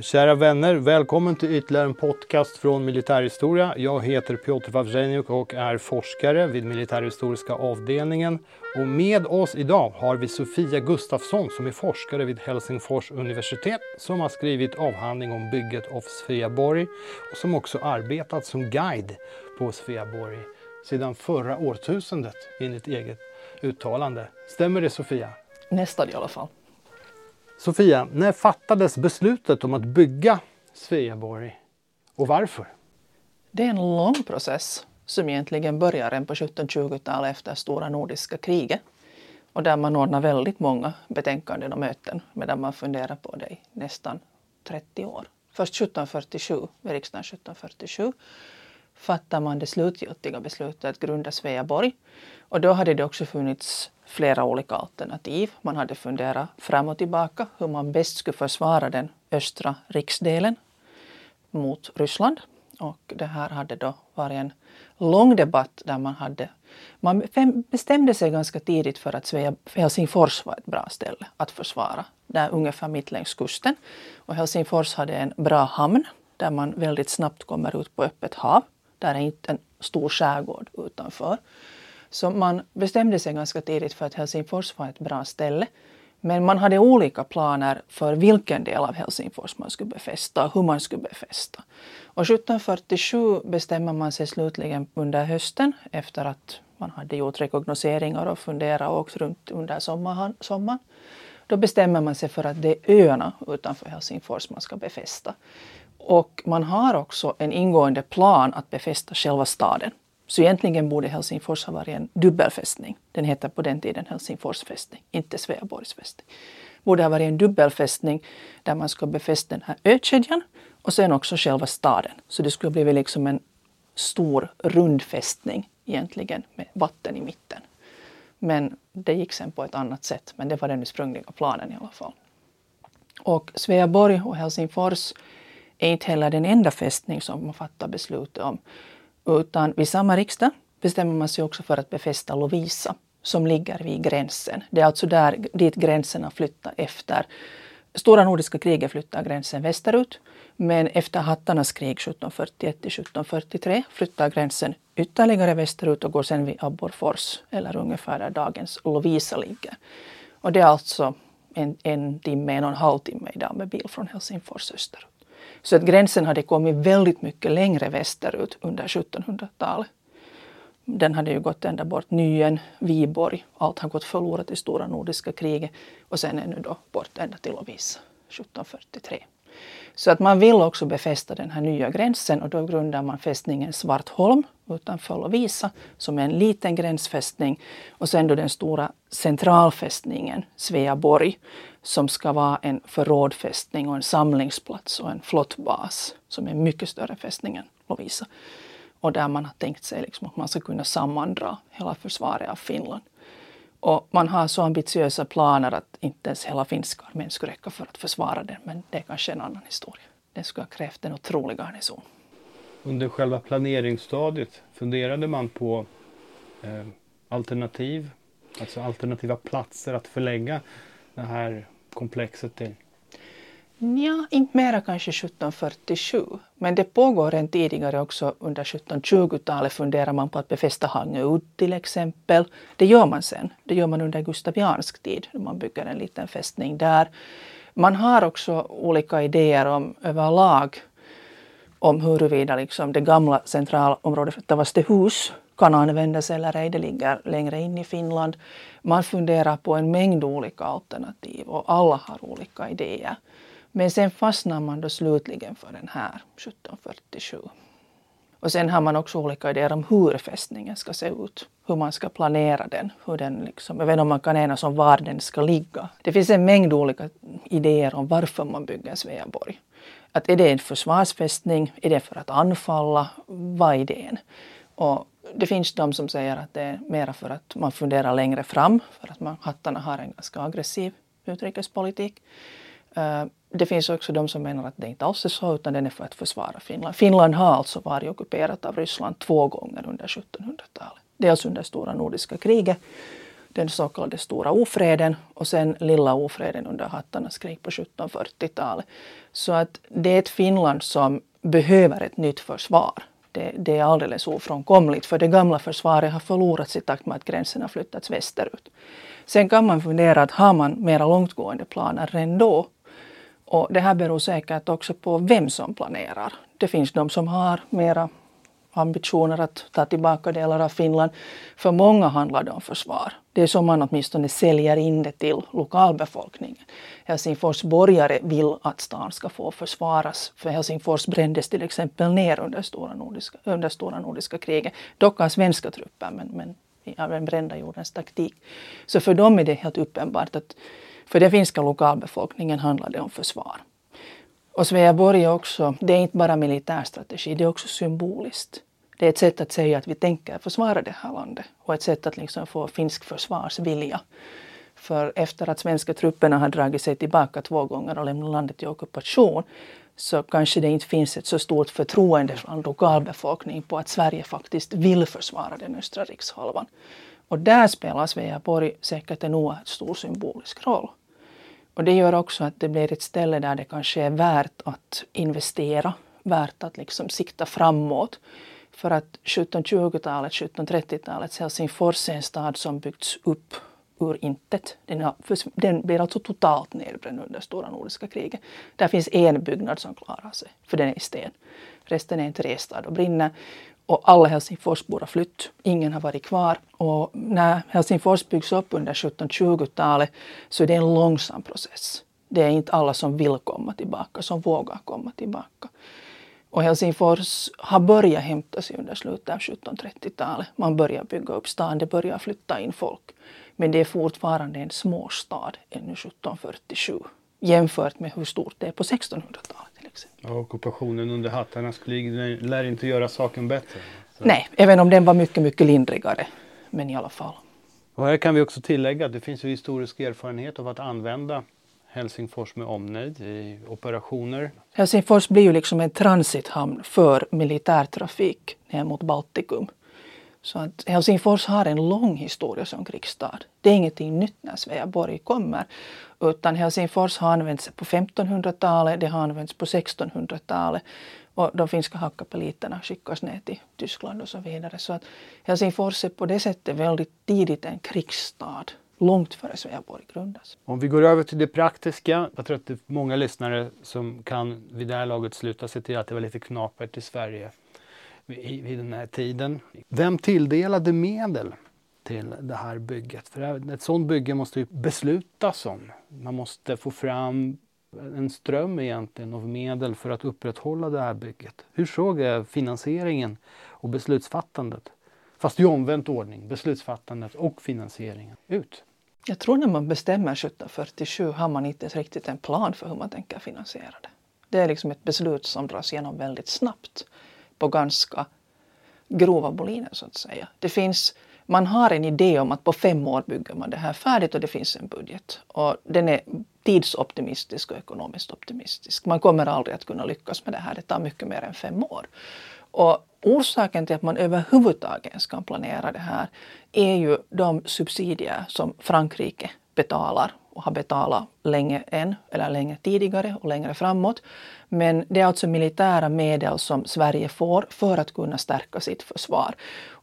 Kära vänner, välkommen till ytterligare en podcast från Militärhistoria. Jag heter Piotr Wawrzeniuk och är forskare vid Militärhistoriska avdelningen. Och med oss idag har vi Sofia Gustafsson som är forskare vid Helsingfors universitet som har skrivit avhandling om bygget av Sveaborg och som också arbetat som guide på Sveaborg sedan förra årtusendet enligt eget uttalande. Stämmer det Sofia? Nästan i alla fall. Sofia, när fattades beslutet om att bygga Sveaborg och varför? Det är en lång process som egentligen börjar på 1720-talet efter stora nordiska kriget och där man ordnar väldigt många betänkanden och möten medan man funderar på det i nästan 30 år. Först 1747, vid riksdagen 1747, fattar man det slutgiltiga beslutet att grunda Sveaborg. Och då hade det också funnits flera olika alternativ. Man hade funderat fram och tillbaka hur man bäst skulle försvara den östra riksdelen mot Ryssland. Och det här hade då varit en lång debatt där man hade man bestämde sig ganska tidigt för att Svea, Helsingfors var ett bra ställe att försvara. Där ungefär mitt längs kusten. Och Helsingfors hade en bra hamn där man väldigt snabbt kommer ut på öppet hav. Där är inte en stor skärgård utanför. Så man bestämde sig ganska tidigt för att Helsingfors var ett bra ställe. Men man hade olika planer för vilken del av Helsingfors man skulle befästa och hur man skulle befästa. Och 1747 bestämmer man sig slutligen under hösten efter att man hade gjort rekognoseringar och funderat och åkt runt under sommaren. Då bestämmer man sig för att det är öarna utanför Helsingfors man ska befästa. Och man har också en ingående plan att befästa själva staden. Så egentligen borde Helsingfors ha varit en dubbelfästning. Den heter på den tiden Helsingfors fästning, inte Sveaborgs fästning. Borde ha varit en dubbelfästning där man ska befästa den här ökedjan och sen också själva staden. Så det skulle blivit liksom en stor rund fästning egentligen med vatten i mitten. Men det gick sen på ett annat sätt, men det var den ursprungliga planen i alla fall. Och Sveaborg och Helsingfors är inte heller den enda fästning som man fattar beslut om. Utan vid samma riksdag bestämmer man sig också för att befästa Lovisa som ligger vid gränsen. Det är alltså där dit gränserna flyttar efter Stora nordiska kriget flyttar gränsen västerut. Men efter hattarnas krig 1741 1743 flyttar gränsen ytterligare västerut och går sen vid Abborrfors eller ungefär där dagens Lovisa ligger. Och det är alltså en, en timme, en och en halv timme idag med bil från Helsingfors österut. Så att gränsen hade kommit väldigt mycket längre västerut under 1700-talet. Den hade ju gått ända bort Nyen, Viborg, allt har gått förlorat i stora nordiska kriget och sen ännu då bort ända till Lovisa 1743. Så att man vill också befästa den här nya gränsen och då grundar man fästningen Svartholm utanför Lovisa som är en liten gränsfästning och sen då den stora centralfästningen Sveaborg som ska vara en förrådfästning och en samlingsplats och en flottbas som är mycket större fästning än Lovisa. Och där man har tänkt sig liksom att man ska kunna sammandra hela försvaret av Finland. Och man har så ambitiösa planer att inte ens hela finska armén skulle räcka för att försvara den. Men det är kanske en annan historia. Den skulle ha krävt en otrolig garnison. Under själva planeringsstadiet funderade man på eh, alternativ, alltså alternativa platser att förlägga det här komplexet till? Ja, inte mera kanske 1747. Men det pågår en tidigare också under 1720-talet funderar man på att befästa Hangö till exempel. Det gör man sen. Det gör man under gustaviansk tid. Man bygger en liten fästning där. Man har också olika idéer om överlag om huruvida liksom det gamla centralområdet Tavastehus kan användas eller ej. Det ligger längre in i Finland. Man funderar på en mängd olika alternativ och alla har olika idéer. Men sen fastnar man då slutligen för den här 1747. Och sen har man också olika idéer om hur fästningen ska se ut. Hur man ska planera den. Hur den liksom, jag vet inte om man kan enas om var den ska ligga. Det finns en mängd olika idéer om varför man bygger Sveaborg. Att är det en försvarsfästning? Är det för att anfalla? Vad är idén? Och det finns de som säger att det är mera för att man funderar längre fram. För att man, hattarna har en ganska aggressiv utrikespolitik. Eh, det finns också de som menar att det inte alls är så utan den är för att försvara Finland. Finland har alltså varit ockuperat av Ryssland två gånger under 1700-talet. Dels under stora nordiska kriget den så kallade stora ofreden och sen lilla ofreden under hattarnas krig på 1740-talet. Så att det är ett Finland som behöver ett nytt försvar. Det, det, är alldeles ofrånkomligt för det gamla försvaret har förlorats i takt med att gränserna flyttats västerut. Sen kan man fundera att har man mera långtgående planer än då? Och det här beror säkert också på vem som planerar. Det finns de som har mera ambitioner att ta tillbaka delar av Finland. För många handlar det om försvar. Det är som man åtminstone säljer in det till lokalbefolkningen. Helsingfors borgare vill att stan ska få försvaras. För Helsingfors brändes till exempel ner under stora nordiska, under stora nordiska kriget. Dock av svenska trupper men, men av den brända jordens taktik. Så för dem är det helt uppenbart att för den finska lokalbefolkningen handlar det om försvar. Och Sveaborg är också, det är inte bara militärstrategi, det är också symboliskt. Det är ett sätt att säga att vi tänker försvara det här landet och ett sätt att liksom få finsk försvarsvilja. För efter att svenska trupperna har dragit sig tillbaka två gånger och lämnat landet i ockupation så kanske det inte finns ett så stort förtroende från lokalbefolkningen på att Sverige faktiskt vill försvara den östra rikshalvan. Och där spelar Sveaborg säkert en oerhört stor symbolisk roll. Och det gör också att det blir ett ställe där det kanske är värt att investera, värt att liksom sikta framåt. För att 1720-talet, 1730-talets Helsingfors är en stad som byggts upp ur intet. Den, har, den blir alltså totalt nedbränd under stora nordiska kriget. Där finns en byggnad som klarar sig, för den är i sten. Resten är en trestad och brinner. Och alla Helsingforsbor har flytt. Ingen har varit kvar. Och när Helsingfors byggs upp under 1720-talet så är det en långsam process. Det är inte alla som vill komma tillbaka, som vågar komma tillbaka. Och Helsingfors har börjat hämta sig under slutet av 1730-talet. Man börjar bygga upp stan, det börjar flytta in folk. Men det är fortfarande en småstad ännu 1747 jämfört med hur stort det är på 1600-talet. till exempel. Ja, ockupationen under hattarnas krig lär inte göra saken bättre. Så. Nej, även om den var mycket, mycket lindrigare. Men i alla fall. Och här kan vi också tillägga att det finns ju historisk erfarenhet av att använda Helsingfors med omnejd i operationer. Helsingfors blir ju liksom en transithamn för militärtrafik ner mot Baltikum. Så att Helsingfors har en lång historia som krigsstad. Det är ingenting nytt när Sveaborg kommer. Utan Helsingfors har använts på 1500-talet, det har använts på 1600-talet. Och de finska hackapeliterna skickas ner till Tyskland och så vidare. Så att Helsingfors är på det sättet väldigt tidigt en krigsstad långt före Sveaborg grundas. Om vi går över till det praktiska. Jag tror att det är många lyssnare som kan vid det här laget sluta sig till att det var lite knapert i Sverige vid, vid den här tiden. Vem tilldelade medel till det här bygget? För ett sådant bygge måste ju beslutas om. Man måste få fram en ström egentligen av medel för att upprätthålla det här bygget. Hur såg finansieringen och beslutsfattandet, fast i omvänt ordning, beslutsfattandet och finansieringen ut? Jag tror när man bestämmer 1747 har man inte riktigt en plan för hur man tänker finansiera det. Det är liksom ett beslut som dras igenom väldigt snabbt på ganska grova boliner så att säga. Det finns, man har en idé om att på fem år bygger man det här färdigt och det finns en budget. Och den är tidsoptimistisk och ekonomiskt optimistisk. Man kommer aldrig att kunna lyckas med det här. Det tar mycket mer än fem år. Och orsaken till att man överhuvudtaget ska planera det här är ju de subsidier som Frankrike betalar och har betalat länge än, eller länge tidigare och längre framåt. Men det är alltså militära medel som Sverige får för att kunna stärka sitt försvar.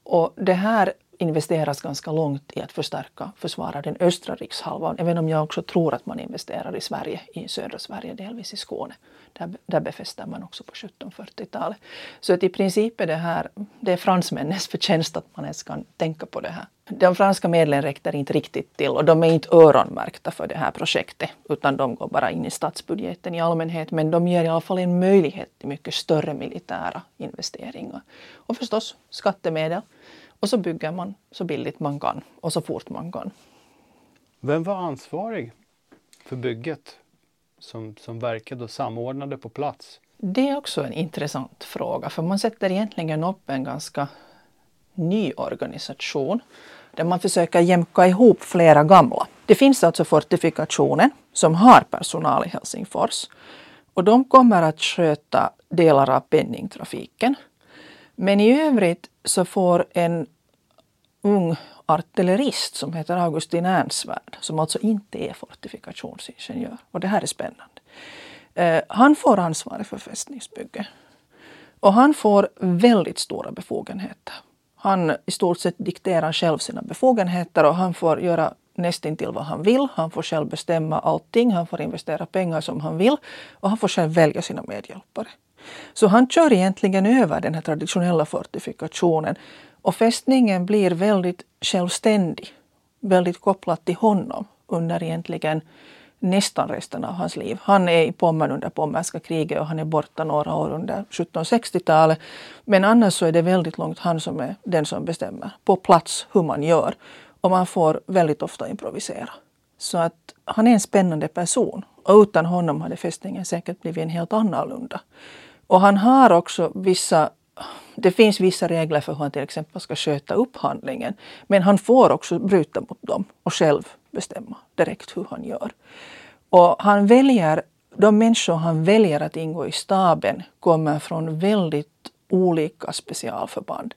Och det här investeras ganska långt i att förstärka försvara den östra rikshalvan. Även om jag också tror att man investerar i Sverige, i södra Sverige, delvis i Skåne. Där, där befäster man också på 1740-talet. Så att i princip är det här det är fransmännens förtjänst att man ens kan tänka på det här. De franska medlen räcker inte riktigt till och de är inte öronmärkta för det här projektet utan de går bara in i statsbudgeten i allmänhet. Men de ger i alla fall en möjlighet till mycket större militära investeringar. Och förstås skattemedel och så bygger man så billigt man kan och så fort man kan. Vem var ansvarig för bygget som, som verkade och samordnade på plats? Det är också en intressant fråga för man sätter egentligen upp en ganska ny organisation där man försöker jämka ihop flera gamla. Det finns alltså fortifikationen som har personal i Helsingfors och de kommer att sköta delar av penningtrafiken. Men i övrigt så får en ung artillerist som heter Augustin Ernsvärd som alltså inte är fortifikationsingenjör. Och det här är spännande. Eh, han får ansvaret för fästningsbygge. Och han får väldigt stora befogenheter. Han i stort sett dikterar själv sina befogenheter och han får göra nästintill vad han vill. Han får själv bestämma allting. Han får investera pengar som han vill och han får själv välja sina medhjälpare. Så han kör egentligen över den här traditionella fortifikationen och fästningen blir väldigt självständig, väldigt kopplad till honom under egentligen nästan resten av hans liv. Han är i Pommern under Pommerska kriget och han är borta några år under 1760-talet. Men annars så är det väldigt långt han som är den som bestämmer på plats hur man gör. Och man får väldigt ofta improvisera. Så att han är en spännande person. Och utan honom hade fästningen säkert blivit en helt annorlunda. Och han har också vissa det finns vissa regler för hur han till exempel ska sköta upphandlingen. Men han får också bryta mot dem och själv bestämma direkt hur han gör. Och han väljer, de människor han väljer att ingå i staben kommer från väldigt olika specialförband.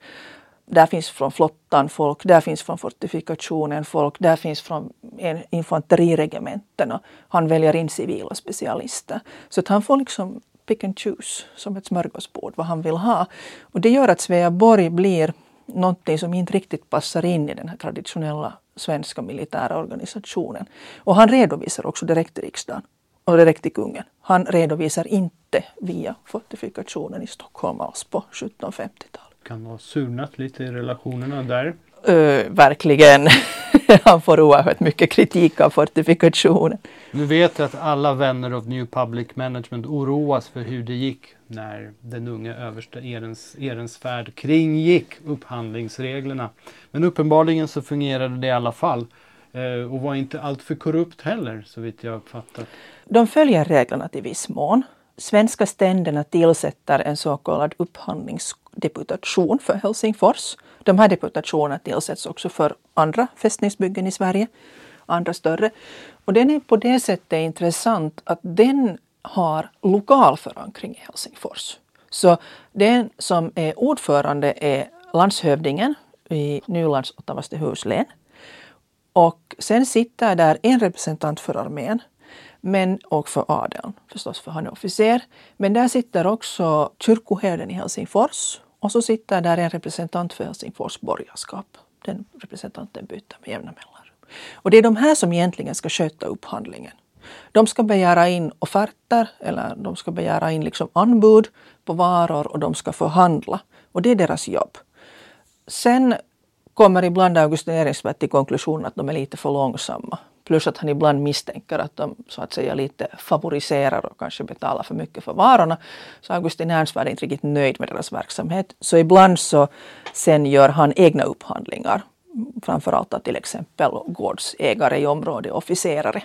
Där finns från flottan folk, där finns från fortifikationen folk, där finns från infanteriregementena. Han väljer in civila specialister. Så att han får liksom pick and choose som ett smörgåsbord vad han vill ha. Och det gör att Sveaborg blir någonting som inte riktigt passar in i den här traditionella svenska militära organisationen. Och han redovisar också direkt till riksdagen och direkt till kungen. Han redovisar inte via fortifikationen i Stockholm alls på 1750-talet. Kan ha surnat lite i relationerna där. Uh, verkligen. Han får oerhört mycket kritik av fortifikationen. Nu vet jag att alla vänner av New Public Management oroas för hur det gick när den unge överste Erens, Erensvärd kringgick upphandlingsreglerna. Men uppenbarligen så fungerade det i alla fall eh, och var inte alltför korrupt heller så vitt jag uppfattat. De följer reglerna till viss mån. Svenska ständerna tillsätter en så kallad upphandlingsdeputation för Helsingfors de här deputationerna tillsätts också för andra fästningsbyggen i Sverige, andra större. Och den är på det sättet intressant att den har lokal förankring i Helsingfors. Så den som är ordförande är landshövdingen i Nylands och Tavastehus län. Och sen sitter där en representant för armén men, och för adeln förstås, för han är officer. Men där sitter också kyrkoherden i Helsingfors och så sitter där en representant för Helsingfors borgerskap. Den representanten byter med jämna mellanrum. Och det är de här som egentligen ska sköta upphandlingen. De ska begära in offerter eller de ska begära in liksom anbud på varor och de ska förhandla. Och det är deras jobb. Sen kommer ibland August Eriksvärd till konklusionen att de är lite för långsamma. Plus att han ibland misstänker att de så att säga lite favoriserar och kanske betalar för mycket för varorna. Så Augustin Ernst är inte riktigt nöjd med deras verksamhet. Så ibland så sen gör han egna upphandlingar. Framförallt att till exempel gårdsägare i området, officerare.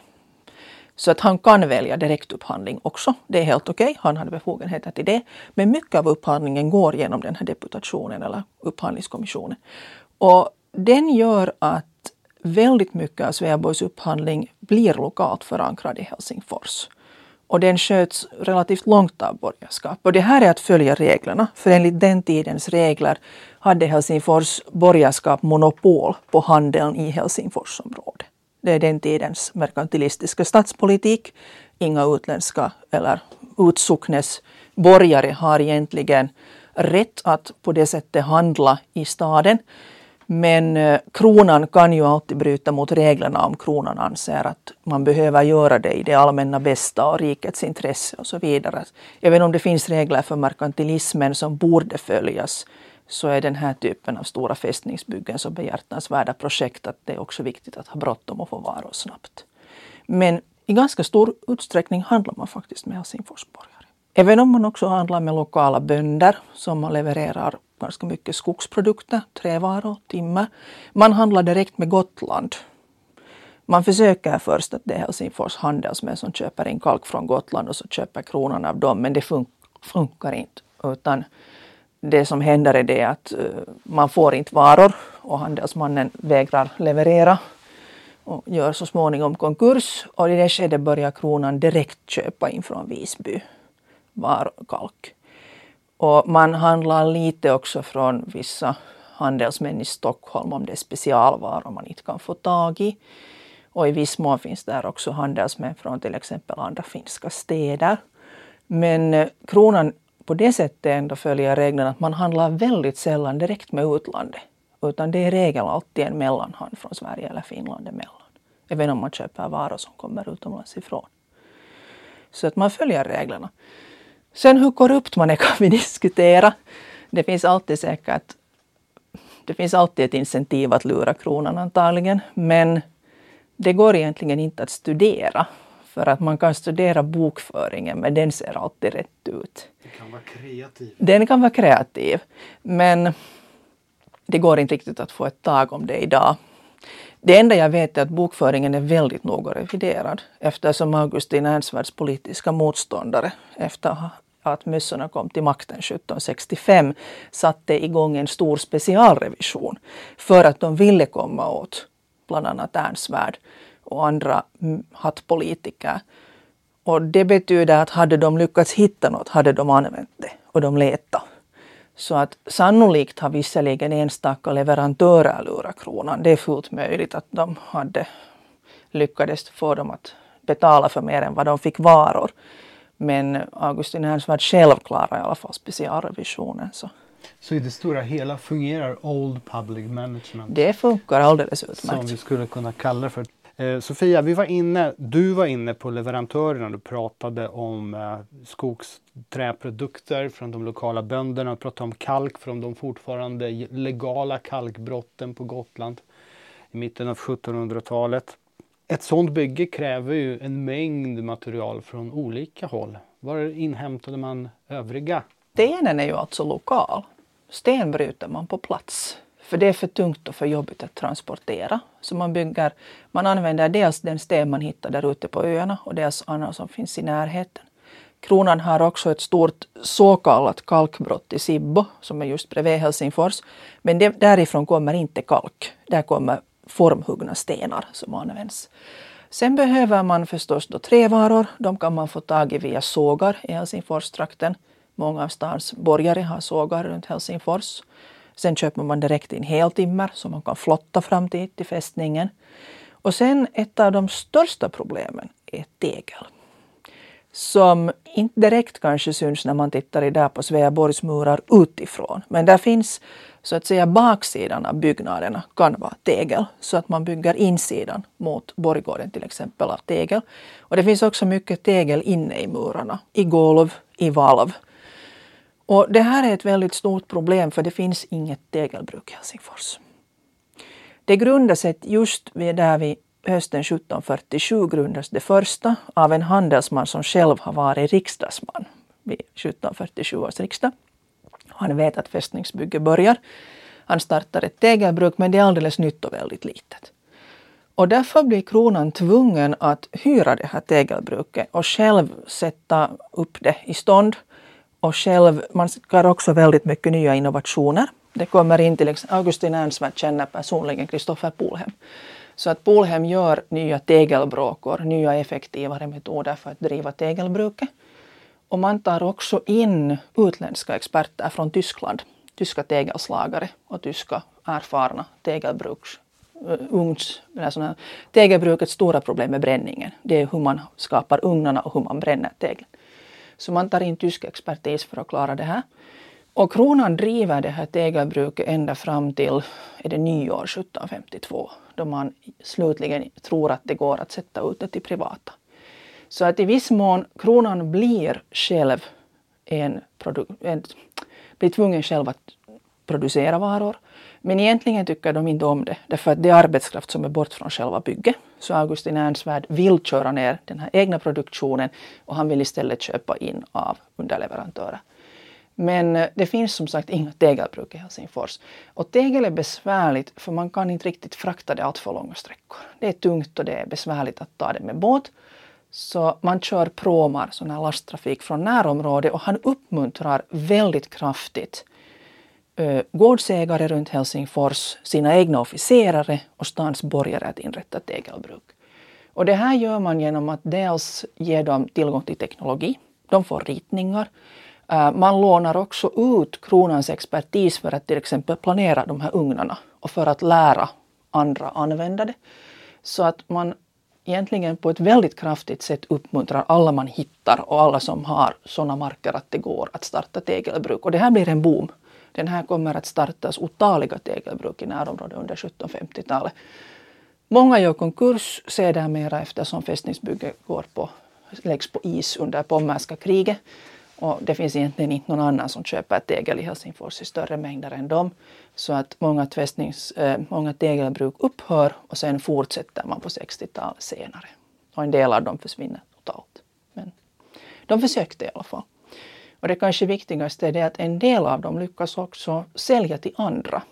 Så att han kan välja direktupphandling också. Det är helt okej, okay. han har befogenheter till det. Men mycket av upphandlingen går genom den här deputationen eller upphandlingskommissionen. Och den gör att väldigt mycket av Sveaborgs upphandling blir lokalt förankrad i Helsingfors. Och den sköts relativt långt av borgerskap. Och det här är att följa reglerna. För enligt den tidens regler hade Helsingfors borgerskap monopol på handeln i Helsingforsområdet. Det är den tidens merkantilistiska statspolitik. Inga utländska eller utsocknes borgare har egentligen rätt att på det sättet handla i staden. Men eh, kronan kan ju alltid bryta mot reglerna om kronan anser att man behöver göra det i det allmänna bästa och rikets intresse och så vidare. Även om det finns regler för merkantilismen som borde följas så är den här typen av stora fästningsbyggen så behjärtansvärda projekt att det är också viktigt att ha bråttom och få varor snabbt. Men i ganska stor utsträckning handlar man faktiskt med Helsingforsborgare. Även om man också handlar med lokala bönder som levererar ganska mycket skogsprodukter, trävaror, timmer. Man handlar direkt med Gotland. Man försöker först att det är Helsingfors Handelsmän som köper in kalk från Gotland och så köper kronan av dem, men det fun funkar inte. Utan det som händer är det att eh, man får inte varor och handelsmannen vägrar leverera och gör så småningom konkurs. Och i det skedet börjar kronan direkt köpa in från Visby var kalk. Och man handlar lite också från vissa handelsmän i Stockholm om det är specialvaror man inte kan få tag i. Och i viss mån finns där också handelsmän från till exempel andra finska städer. Men eh, kronan på det sättet ändå följer reglerna att man handlar väldigt sällan direkt med utlandet. Utan det är i regel alltid en mellanhand från Sverige eller Finland emellan. Även om man köper varor som kommer utomlands ifrån. Så att man följer reglerna. Sen hur korrupt man är kan vi diskutera. Det finns alltid säkert det finns alltid ett incentiv att lura kronan antagligen. Men det går egentligen inte att studera. För att man kan studera bokföringen men den ser alltid rätt ut. Den kan vara kreativ. Den kan vara kreativ. Men det går inte riktigt att få ett tag om det idag. Det enda jag vet är att bokföringen är väldigt noga reviderad eftersom Augustin Ernstvärds politiska motståndare efter att mössorna kom till makten 1765 satte igång en stor specialrevision för att de ville komma åt bland annat Ernstvärd och andra hattpolitiker. Och det betyder att hade de lyckats hitta något hade de använt det och de letade. Så att sannolikt har visserligen enstaka leverantörer lurat kronan. Det är fullt möjligt att de hade lyckades få dem att betala för mer än vad de fick varor. Men Augustin Ernstvärd själv klarar i alla fall specialrevisionen. Så. så i det stora hela fungerar Old Public Management? Det funkar alldeles utmärkt. Som vi skulle kunna kalla för. Eh, Sofia, vi var inne, du var inne på leverantörerna. Du pratade om eh, skogsträprodukter från de lokala bönderna. Du pratade om kalk från de fortfarande legala kalkbrotten på Gotland i mitten av 1700-talet. Ett sådant bygge kräver ju en mängd material från olika håll. Var inhämtade man övriga? Stenen är ju alltså lokal. Sten bryter man på plats. För det är för tungt och för jobbigt att transportera. Så man, bygger, man använder dels den sten man hittar där ute på öarna och dels annan som finns i närheten. Kronan har också ett stort så kallat kalkbrott i Sibbo som är just bredvid Helsingfors. Men det, därifrån kommer inte kalk. Där kommer formhuggna stenar som används. Sen behöver man förstås då trävaror. De kan man få tag i via sågar i Helsingforstrakten. Många av stans borgare har sågar runt Helsingfors. Sen köper man direkt in heltimmer som man kan flotta fram till, till fästningen. Och sen ett av de största problemen är tegel. Som inte direkt kanske syns när man tittar idag på Sveaborgs murar utifrån. Men där finns så att säga baksidan av byggnaderna kan vara tegel. Så att man bygger insidan mot borggården till exempel av tegel. Och det finns också mycket tegel inne i murarna. I golv, i valv. Och det här är ett väldigt stort problem för det finns inget tegelbruk i Helsingfors. Det grundas just vid där vid hösten 1747 grundas det första av en handelsman som själv har varit riksdagsman vid 1747 års riksdag. Han vet att fästningsbygget börjar. Han startar ett tegelbruk men det är alldeles nytt och väldigt litet. Och därför blir kronan tvungen att hyra det här tegelbruket och själv sätta upp det i stånd och själv, man skar också väldigt mycket nya innovationer. Det kommer in till exempel, Augustin Ernstvärd känner personligen Kristoffer Polhem. Så att Polhem gör nya tegelbråkor, nya effektivare metoder för att driva tegelbruket. Och man tar också in utländska experter från Tyskland, tyska tegelslagare och tyska erfarna tegelbruks eh, ugns, tegelbrukets stora problem med bränningen. Det är hur man skapar ugnarna och hur man bränner teglen. Så man tar in tysk expertis för att klara det här. Och kronan driver det här tegelbruket ända fram till är det nyår 1752 då man slutligen tror att det går att sätta ut det till privata. Så att i viss mån kronan blir själv en, en blir tvungen själv att producera varor. Men egentligen tycker de inte om det, därför att det är arbetskraft som är bort från själva bygget. Så Augustin Ernstvärd vill köra ner den här egna produktionen och han vill istället köpa in av underleverantörer. Men eh, det finns som sagt inga tegelbruk i Helsingfors. Och tegel är besvärligt för man kan inte riktigt frakta det allt för långa sträckor. Det är tungt och det är besvärligt att ta det med båt. Så man kör pråmar, sån här lasttrafik från närområdet och han uppmuntrar väldigt kraftigt eh, gårdsägare runt Helsingfors, sina egna officerare och stans borgare att inrätta tegelbruk. Och det här gör man genom att dels ge dem tillgång till teknologi. De får ritningar eh, man lånar också ut kronans expertis för att till exempel planera de här ugnarna och för att lära andra använda det. Så att man egentligen på ett väldigt kraftigt sätt uppmuntrar alla man hittar och alla som har sådana marker att det går att starta tegelbruk. Och det här blir en boom. Den här kommer att startas otaliga tegelbruk i närområdet under 1750-talet. Många gör konkurs sedermera eftersom fästningsbygget går på, läggs på is under pommerska kriget. Och det finns egentligen inte någon annan som köper tegel i Helsingfors i större mängder än dem. Så att många, tvästnings, äh, många tegelbruk upphör och sen fortsätter man på 60-talet senare. Och en del av dem försvinner totalt. Men de försökte i alla fall. Och det kanske viktigaste är det att en del av dem lyckas också sälja till andra.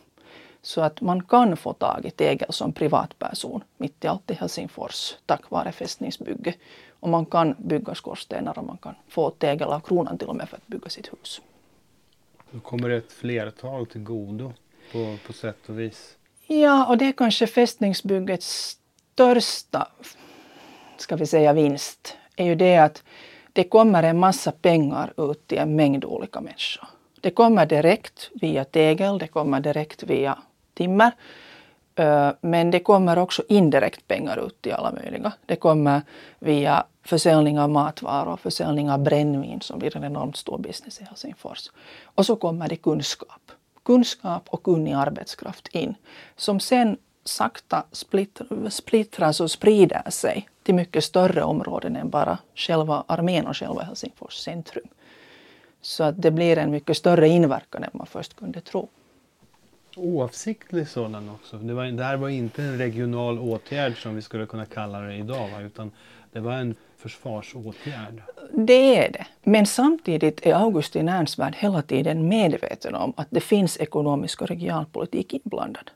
Så att man kan få tag i tegel som privatperson mitt i allt i Helsingfors tack vare fästningsbygge. Och man kan bygga skorstenar och man kan få tegel av kronan till och med för att bygga sitt hus. Då kommer det ett flertal till godo på, på sätt och vis. Ja, och det är kanske fästningsbyggets största ska vi säga vinst är ju det att det kommer en massa pengar ut till en mängd olika människor. Det kommer direkt via tegel, det kommer direkt via timmer. Men det kommer också indirekt pengar ut till alla möjliga. Det kommer via försäljning av matvaror, försäljning av brännvin som blir en enormt stor business i Helsingfors. Och så kommer det kunskap. Kunskap och kunnig arbetskraft in som sen sakta splittras och sprider sig till mycket större områden än bara själva armén och själva Helsingfors centrum. Så att det blir en mycket större inverkan än man först kunde tro. Oavsiktlig sådan också. Det, var, det här var inte en regional åtgärd som vi skulle kunna kalla det idag va? utan det var en försvarsåtgärd. Det är det. Men samtidigt är Augustin Ernstvärd hela tiden medveten om att det finns ekonomisk och regionalpolitik inblandad.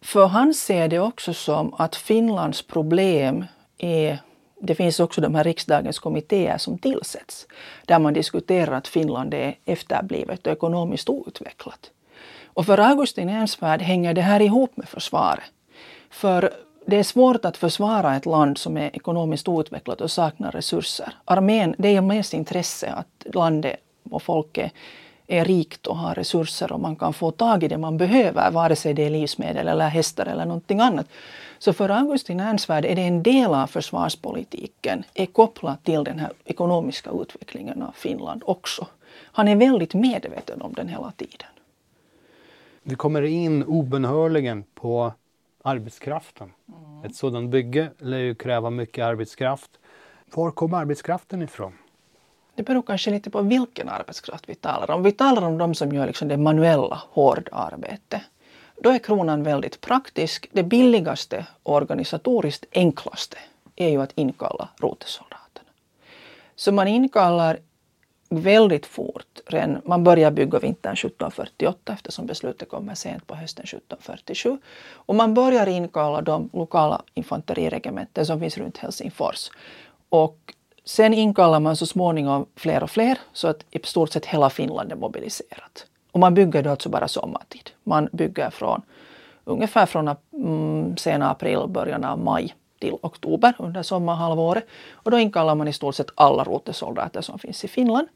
För han ser det också som att Finlands problem är det finns också de här riksdagens kommittéer som tillsätts där man diskuterar att Finland är efterblivet och ekonomiskt outvecklat. Och för Augustin Ensvärd hänger det här ihop med försvaret. För det är svårt att försvara ett land som är ekonomiskt outvecklat och saknar resurser. Armén, det är mest intresse att landet och folket är rikt och har resurser och man kan få tag i det man behöver, vare sig det är livsmedel eller hästar eller någonting annat. Så för Augustin Ernstvärd är det en del av försvarspolitiken är kopplat till den här ekonomiska utvecklingen av Finland också. Han är väldigt medveten om den hela tiden. Vi kommer in obenhörligen på arbetskraften. Mm. Ett sådant bygge lär ju kräva mycket arbetskraft. Var kommer arbetskraften ifrån? Det beror kanske lite på vilken arbetskraft vi talar om. Vi talar om de som gör liksom det manuella hårdarbetet. Då är kronan väldigt praktisk. Det billigaste och organisatoriskt enklaste är ju att inkalla rotesoldaterna. Så man inkallar väldigt fort. Man börjar bygga vintern 1748 eftersom beslutet kommer sent på hösten 1747. Och man börjar inkalla de lokala infanteriregementen som finns runt Helsingfors. Och sen inkallar man så småningom fler och fler så att i stort sett hela Finland är mobiliserat. Och man bygger då alltså bara sommartid. Man bygger från ungefär från mm, sena april, början av maj till oktober under sommarhalvåret. Och då inkallar man i stort sett alla rotesoldater som finns i Finland.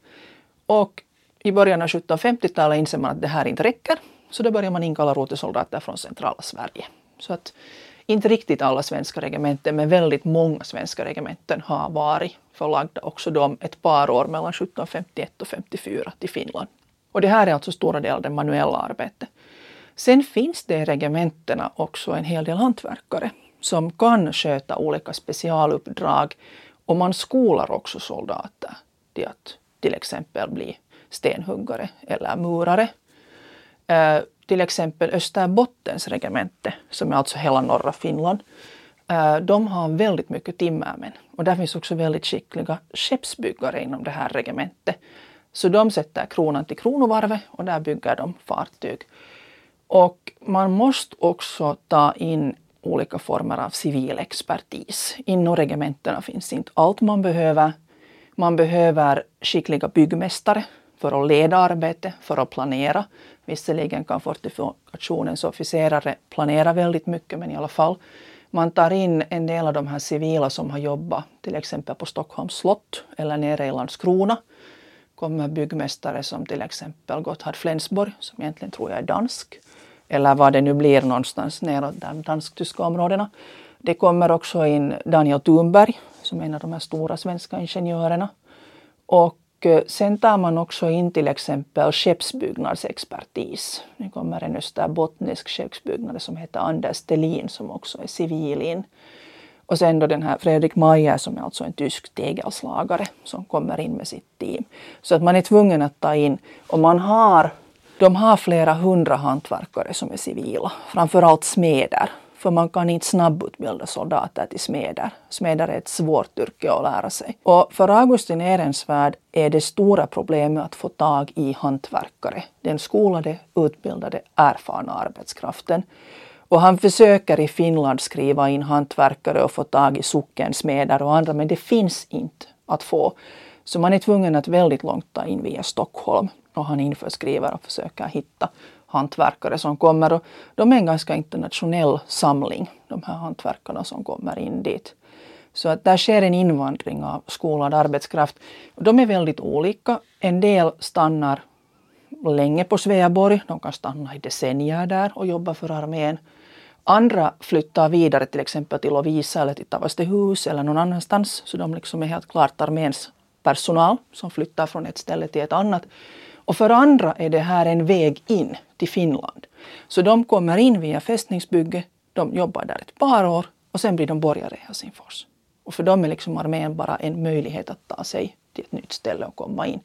Och i början av 1750-talet inser man att det här inte räcker. Så då börjar man inkalla rotesoldater från centrala Sverige. Så att inte riktigt alla svenska regementen, men väldigt många svenska regementen har varit förlagda också de ett par år mellan 1751 och 54 till Finland. Och det här är alltså stora delar av det manuella arbetet. Sen finns det i regementena också en hel del hantverkare som kan sköta olika specialuppdrag och man skolar också soldater till att till exempel bli stenhuggare eller murare. Eh, till exempel Österbottens regemente, som är alltså hela norra Finland, eh, de har väldigt mycket timmermän. Och där finns också väldigt skickliga skeppsbyggare inom det här regementet. Så de sätter kronan till kronovarvet och där bygger de fartyg. Och man måste också ta in olika former av civil expertis. Inom regementena finns inte allt man behöver. Man behöver skickliga byggmästare för att leda arbetet, för att planera. Visserligen kan fortifikationens officerare planera väldigt mycket, men i alla fall. Man tar in en del av de här civila som har jobbat till exempel på Stockholms slott eller nere i Landskrona kommer byggmästare som till exempel Gotthard Flensborg, som egentligen tror jag är dansk, eller vad det nu blir någonstans neråt de dansk-tyska områdena. Det kommer också in Daniel Thunberg, som är en av de här stora svenska ingenjörerna. Och eh, sen tar man också in till exempel skeppsbyggnadsexpertis. Det kommer en österbottnisk skeppsbyggnader som heter Anders Thelin som också är civil in. Och sen då den här Fredrik Mayer som är alltså en tysk tegelslagare som kommer in med sitt team. Så att man är tvungen att ta in, och man har, de har flera hundra hantverkare som är civila, framförallt smeder. För man kan inte snabbutbilda soldater till smeder. Smeder är ett svårt yrke att lära sig. Och för Augustin Ehrensvärd är det stora problemet att få tag i hantverkare. Den skolade, utbildade, erfarna arbetskraften. Och han försöker i Finland skriva in hantverkare och få tag i sockensmeder och andra, men det finns inte att få. Så man är tvungen att väldigt långt ta in via Stockholm och han införskriver och försöker hitta hantverkare som kommer. Och de är en ganska internationell samling, de här hantverkarna som kommer in dit. Så att där sker en invandring av skolad arbetskraft. De är väldigt olika. En del stannar länge på Sveaborg. De kan stanna i decennier där och jobba för armén. Andra flyttar vidare till exempel till Lovisa eller till Tavastehus eller någon annanstans. Så de liksom är helt klart arméns personal som flyttar från ett ställe till ett annat. Och för andra är det här en väg in till Finland. Så de kommer in via fästningsbygge, de jobbar där ett par år och sen blir de borgare i Helsingfors. Och för dem är liksom armén bara en möjlighet att ta sig till ett nytt ställe och komma in.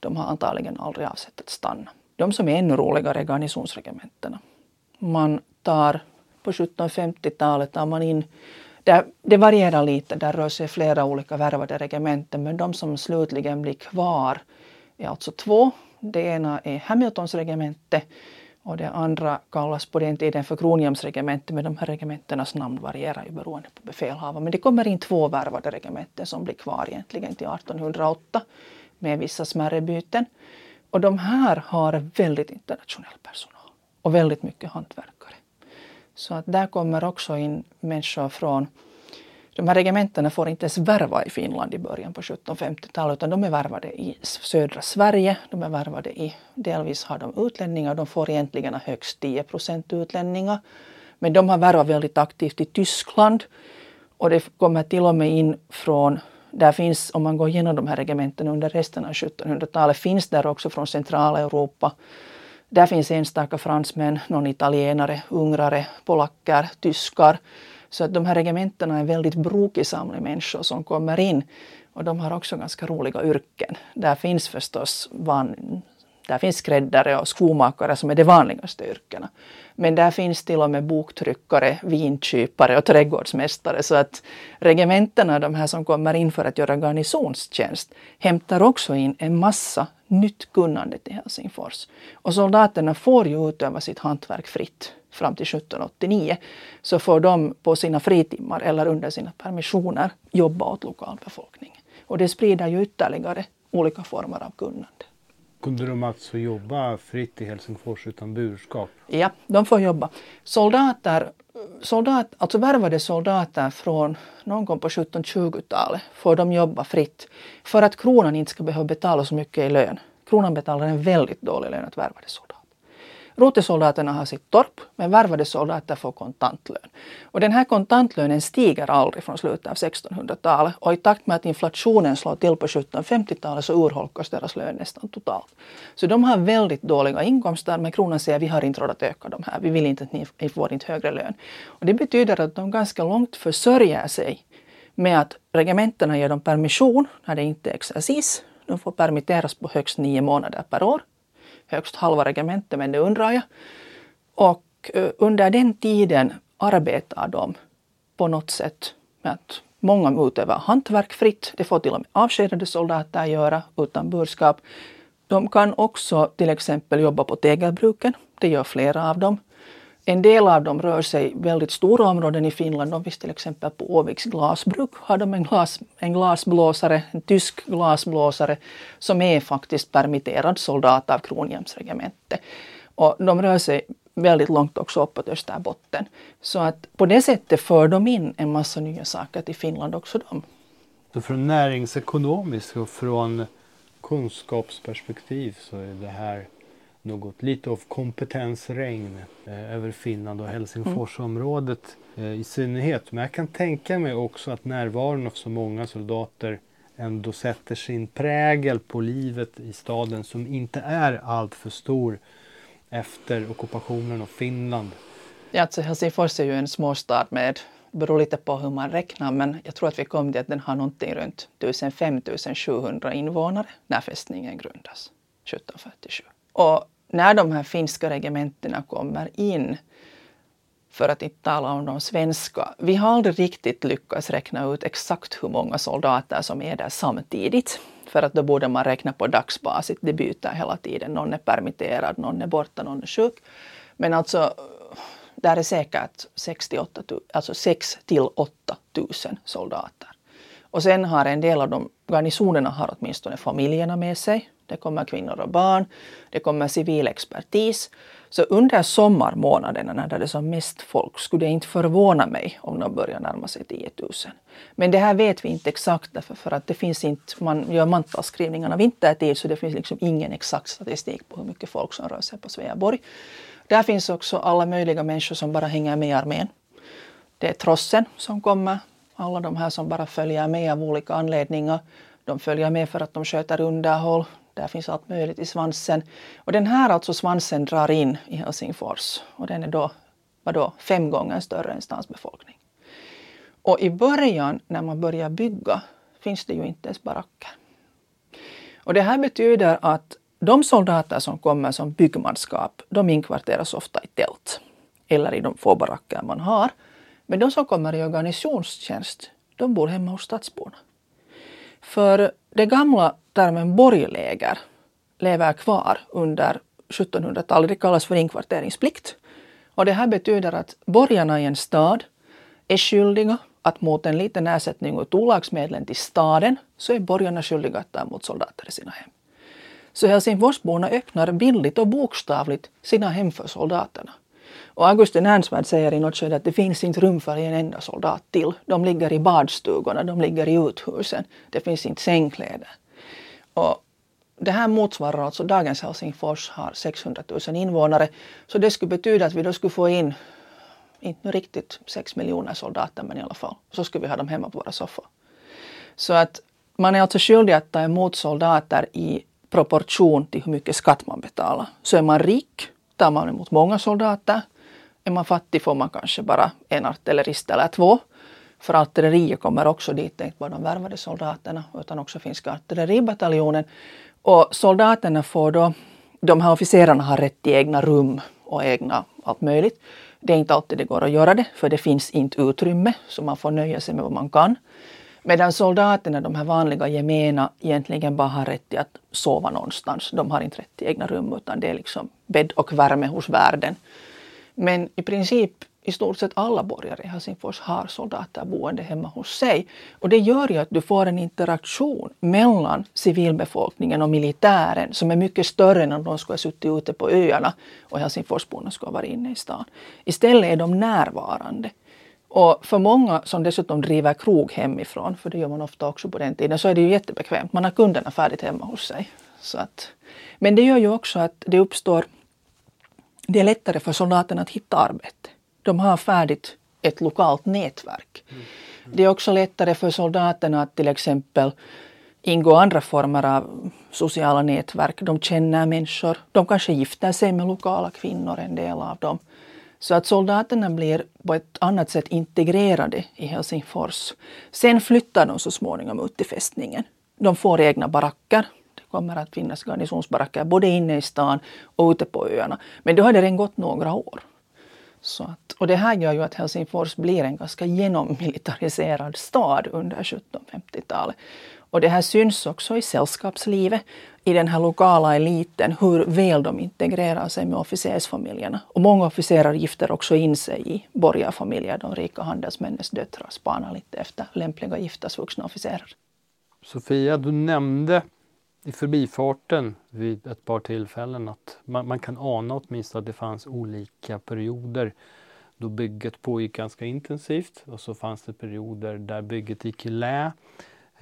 De har antagligen aldrig avsett att stanna. De som är ännu roligare är garnisonsregementena. Man tar på 1750-talet tar man in där, det varierar lite, där rör sig flera olika värvade regementen men de som slutligen blir kvar är alltså två. Det ena är Hamiltons regemente och det andra kallas på den tiden för Kronhjälmsregemente men de här regementenas namn varierar ju beroende på befälhavare. Men det kommer in två värvade regementen som blir kvar egentligen till 1808 med vissa smärre byten. Och de här har väldigt internationell personal och väldigt mycket hantverkare. Så att där kommer också in människor från de här regementena får inte ens värva i Finland i början på 1750-talet utan de är värvade i södra Sverige. De är värvade i, delvis har de utlänningar, de får egentligen högst 10 procent utlänningar. Men de har värvat väldigt aktivt i Tyskland och det kommer till och med in från där finns, om man går igenom de här regementena under resten av 1700-talet, finns där också från Centraleuropa. Där finns enstaka fransmän, någon italienare, ungrare, polacker, tyskar. Så att de här regementena är en väldigt brokig samling människor som kommer in. Och de har också ganska roliga yrken. Där finns förstås van, där finns skräddare och skomakare som är de vanligaste yrkena. Men där finns till och med boktryckare, vinkypare och trädgårdsmästare. Så att regementena, de här som kommer in för att göra garnisonstjänst, hämtar också in en massa nytt kunnande till Helsingfors. Och soldaterna får ju utöva sitt hantverk fritt fram till 1789 så får de på sina fritimmar eller under sina permissioner jobba åt lokalbefolkningen. Och det sprider ju ytterligare olika former av kunnande. Kunde de alltså jobba fritt i Helsingfors utan burskap? Ja, de får jobba. Soldater, soldat, alltså värvade soldater från någon gång på 1720-talet får de jobba fritt för att kronan inte ska behöva betala så mycket i lön. Kronan betalar en väldigt dålig lön åt värvade soldater. Rotesoldaterna har sitt torp, men värvade soldater får kontantlön. Och den här kontantlönen stiger aldrig från slutet av 1600-talet och i takt med att inflationen slår till på 1750-talet så urholkas deras lön nästan totalt. Så de har väldigt dåliga inkomster men kronan säger vi har inte råd att öka de här, vi vill inte att ni, ni får inte högre lön. Och det betyder att de ganska långt försörjer sig med att regementena ger dem permission när det inte är exercis. De får permitteras på högst nio månader per år högst halva regementet, men det undrar jag. Och eh, under den tiden arbetar de på något sätt med att många utövar hantverk fritt. Det får till och med avskedade soldater göra utan burskap. De kan också till exempel jobba på tegelbruken. Det gör flera av dem. En del av dem rör sig väldigt stora områden i Finland. De finns till exempel på Åviks glasbruk har de en, glas, en glasblåsare, en tysk glasblåsare som är faktiskt permitterad soldat av Kronhjälmsregementet. Och de rör sig väldigt långt också uppåt Österbotten. Så att på det sättet för de in en massa nya saker till Finland också de. Så från näringsekonomiskt och från kunskapsperspektiv så är det här något lite av kompetensregn eh, över Finland och Helsingforsområdet eh, i synnerhet. Men jag kan tänka mig också att närvaron av så många soldater ändå sätter sin prägel på livet i staden som inte är alltför stor efter ockupationen av Finland. Ja, alltså Helsingfors är ju en småstad med beror lite på hur man räknar, men jag tror att vi kom till att den har någonting runt 1500-700 invånare när fästningen grundas 1747. Och när de här finska regementena kommer in, för att inte tala om de svenska, vi har aldrig riktigt lyckats räkna ut exakt hur många soldater som är där samtidigt. För att då borde man räkna på dagsbasis, det byter hela tiden. Någon är permitterad, någon är borta, någon är sjuk. Men alltså där är säkert 6 alltså till 8, alltså 6 till 8 tusen soldater. Och sen har en del av de garnisonerna har åtminstone familjerna med sig. Det kommer kvinnor och barn. Det kommer civil expertis. Så under sommarmånaderna när det är som mest folk skulle det inte förvåna mig om de börjar närma sig 10 000. Men det här vet vi inte exakt därför för att det finns inte, man gör mantalsskrivningarna vintertid så det finns liksom ingen exakt statistik på hur mycket folk som rör sig på Sveaborg. Där finns också alla möjliga människor som bara hänger med i armén. Det är trossen som kommer, alla de här som bara följer med av olika anledningar. De följer med för att de sköter underhåll. Där finns allt möjligt i svansen. Och den här alltså svansen drar in i Helsingfors och den är då, vadå, fem gånger större än stans befolkning. Och i början när man börjar bygga finns det ju inte ens baracker. Och det här betyder att de soldater som kommer som byggmanskap, de inkvarteras ofta i tält eller i de få baracker man har. Men de som kommer i organisationstjänst, de bor hemma hos stadsborna. För det gamla termen borgläger lever kvar under 1700-talet. Det kallas för inkvarteringsplikt. Och det här betyder att borgarna i en stad är skyldiga att mot en liten ersättning och tolagsmedlen till staden så är borgarna skyldiga att ta emot soldater i sina hem. Så Helsingforsborna öppnar bildligt och bokstavligt sina hem för soldaterna. Och Augusten Ernstvärd säger i något skede att det finns inte rum för en enda soldat till. De ligger i badstugorna, de ligger i uthusen. Det finns inte sängkläder. Och det här motsvarar alltså dagens Helsingfors har 600 000 invånare. Så det skulle betyda att vi då skulle få in, inte riktigt 6 miljoner soldater men i alla fall, så skulle vi ha dem hemma på våra soffor. Så att man är alltså skyldig att ta emot soldater i proportion till hur mycket skatt man betalar. Så är man rik tar man emot många soldater. Är man fattig får man kanske bara en artillerist eller två. För artilleriet kommer också dit, inte bara de värvade soldaterna utan också finska artilleribataljonen. Och soldaterna får då, de här officerarna har rätt till egna rum och egna allt möjligt. Det är inte alltid det går att göra det, för det finns inte utrymme, så man får nöja sig med vad man kan. Medan soldaterna, de här vanliga gemena, egentligen bara har rätt till att sova någonstans. De har inte rätt till egna rum utan det är liksom bädd och värme hos värden. Men i princip i stort sett alla borgare i Helsingfors har soldater boende hemma hos sig. Och det gör ju att du får en interaktion mellan civilbefolkningen och militären som är mycket större än om de skulle ha suttit ute på öarna och Helsingforsborna skulle ha varit inne i stan. Istället är de närvarande. Och för många som dessutom driver krog hemifrån, för det gör man ofta också på den tiden, så är det ju jättebekvämt. Man har kunderna färdigt hemma hos sig. Så att, men det gör ju också att det uppstår, det är lättare för soldaterna att hitta arbete. De har färdigt ett lokalt nätverk. Mm. Mm. Det är också lättare för soldaterna att till exempel ingå andra former av sociala nätverk. De känner människor. De kanske gifter sig med lokala kvinnor, en del av dem. Så att soldaterna blir på ett annat sätt integrerade i Helsingfors. Sen flyttar de så småningom ut till fästningen. De får egna baracker. Det kommer att finnas garnisonsbaracker både inne i stan och ute på öarna. Men då har det redan gått några år. Så att, och det här gör ju att Helsingfors blir en ganska genommilitariserad stad under 1750-talet. Och det här syns också i sällskapslivet, i den här lokala eliten, hur väl de integrerar sig med officersfamiljerna. Och många officerare gifter också in sig i borgarfamiljer, de rika handelsmännens döttrar spanar lite efter lämpliga giftasvuxna officerare. Sofia, du nämnde i förbifarten vid ett par tillfällen att man, man, kan ana åtminstone att det fanns olika perioder då bygget pågick ganska intensivt och så fanns det perioder där bygget gick i lä.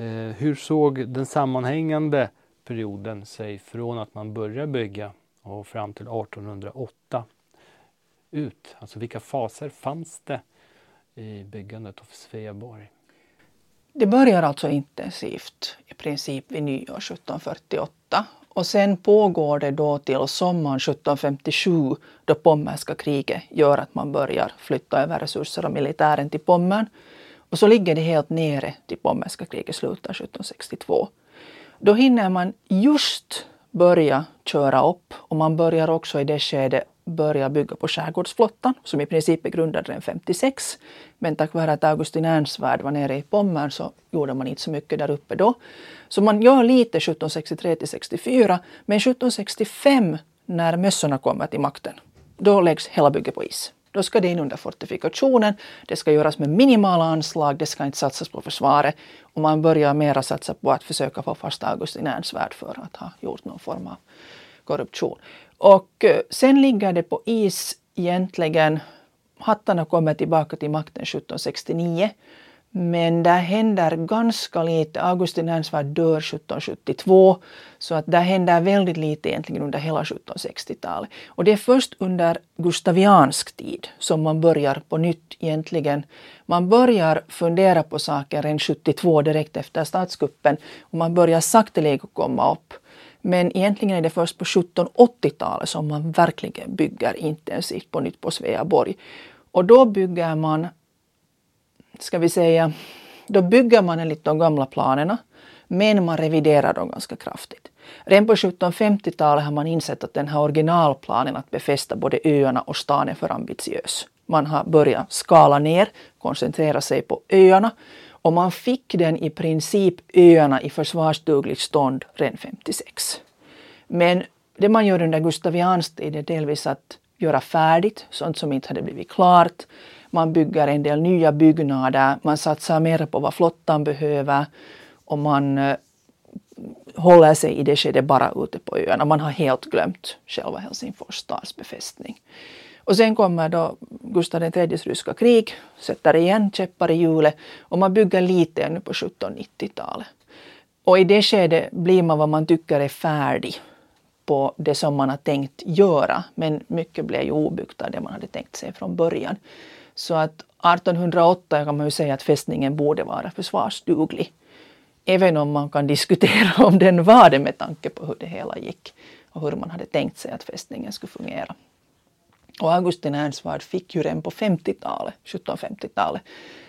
Eh, hur såg den sammanhängande perioden, sig från att man började bygga och fram till 1808 ut? Alltså vilka faser fanns det i byggandet av Sveaborg? Det börjar alltså intensivt i princip vid nyår 1748 och sen pågår det då till sommaren 1757 då Pommerska kriget gör att man börjar flytta över resurser och militären till Pommern. Och så ligger det helt nere till Pommerska kriget slutar 1762. Då hinner man just börja köra upp och man börjar också i det skedet börja bygga på skärgårdsflottan som i princip är grundad redan 56. Men tack vare att Augustin Ernstvärd var nere i Pommern så gjorde man inte så mycket där uppe då. Så man gör lite 1763 till 64 men 1765 när mössorna kommer till makten då läggs hela bygget på is. Då ska det in under fortifikationen, det ska göras med minimala anslag, det ska inte satsas på försvaret och man börjar mera satsa på att försöka få fast Augustin Ernstvärd för att ha gjort någon form av korruption. Och eh, sen ligger det på is egentligen. Hattarna kommer tillbaka till makten 1769. Men där händer ganska lite. Augustin Ernstvärd dör 1772. Så att där händer väldigt lite egentligen under hela 1760-talet. Och det är först under gustaviansk tid som man börjar på nytt egentligen. Man börjar fundera på saker redan 72 direkt efter statskuppen. Och man börjar sakteliga komma upp. Men egentligen är det först på 1780-talet som man verkligen bygger intensivt på nytt på Sveaborg. Och då bygger man, ska vi säga, då bygger man enligt de gamla planerna men man reviderar dem ganska kraftigt. Redan på 1750-talet har man insett att den här originalplanen att befästa både öarna och stan är för ambitiös. Man har börjat skala ner, koncentrera sig på öarna och man fick den i princip öarna i försvarsdugligt stånd redan 56. Men det man gör under Gustavians tid är delvis att göra färdigt sånt som inte hade blivit klart. Man bygger en del nya byggnader, man satsar mer på vad flottan behöver och man eh, håller sig i det skedet bara ute på öarna. Man har helt glömt själva Helsingfors stads befästning. Och sen kommer då Gustav IIIs ryska krig, sätter igen käppar i hjulet och man bygger lite ännu på 1790-talet. Och i det skedet blir man vad man tycker är färdig på det som man har tänkt göra. Men mycket blev ju obyggt av det man hade tänkt sig från början. Så att 1808 kan man ju säga att fästningen borde vara försvarsduglig. Även om man kan diskutera om den var det med tanke på hur det hela gick och hur man hade tänkt sig att fästningen skulle fungera. Och Augustin Ernstvard fick ju redan på 50-talet, 1750-talet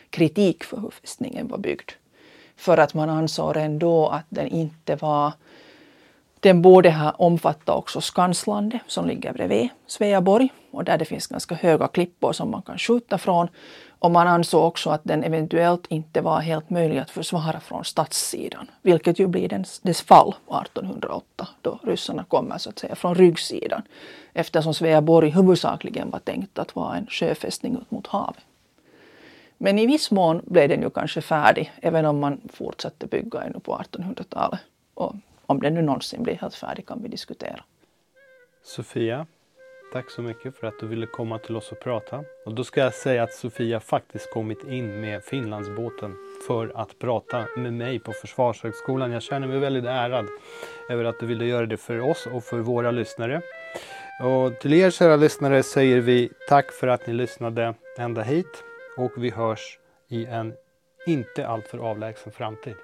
kritik för hur fästningen var byggd. För att man ansåg ändå att den inte var den borde ha omfattat också Skanslandet som ligger bredvid Sveaborg och där det finns ganska höga klippor som man kan skjuta från. Och man ansåg också att den eventuellt inte var helt möjlig att försvara från stadssidan, vilket ju blir dess, dess fall 1808 då ryssarna kommer så att säga från ryggsidan eftersom Sveaborg huvudsakligen var tänkt att vara en sjöfästning ut mot havet. Men i viss mån blev den ju kanske färdig även om man fortsatte bygga ännu på 1800-talet. Och om den nu någonsin blir helt färdig kan vi diskutera. Sofia, tack så mycket för att du ville komma till oss och prata. Och då ska jag säga att Sofia faktiskt kommit in med Finlandsbåten för att prata med mig på Försvarshögskolan. Jag känner mig väldigt ärad över att du ville göra det för oss och för våra lyssnare. Och till er kära lyssnare säger vi tack för att ni lyssnade ända hit och vi hörs i en inte alltför avlägsen framtid.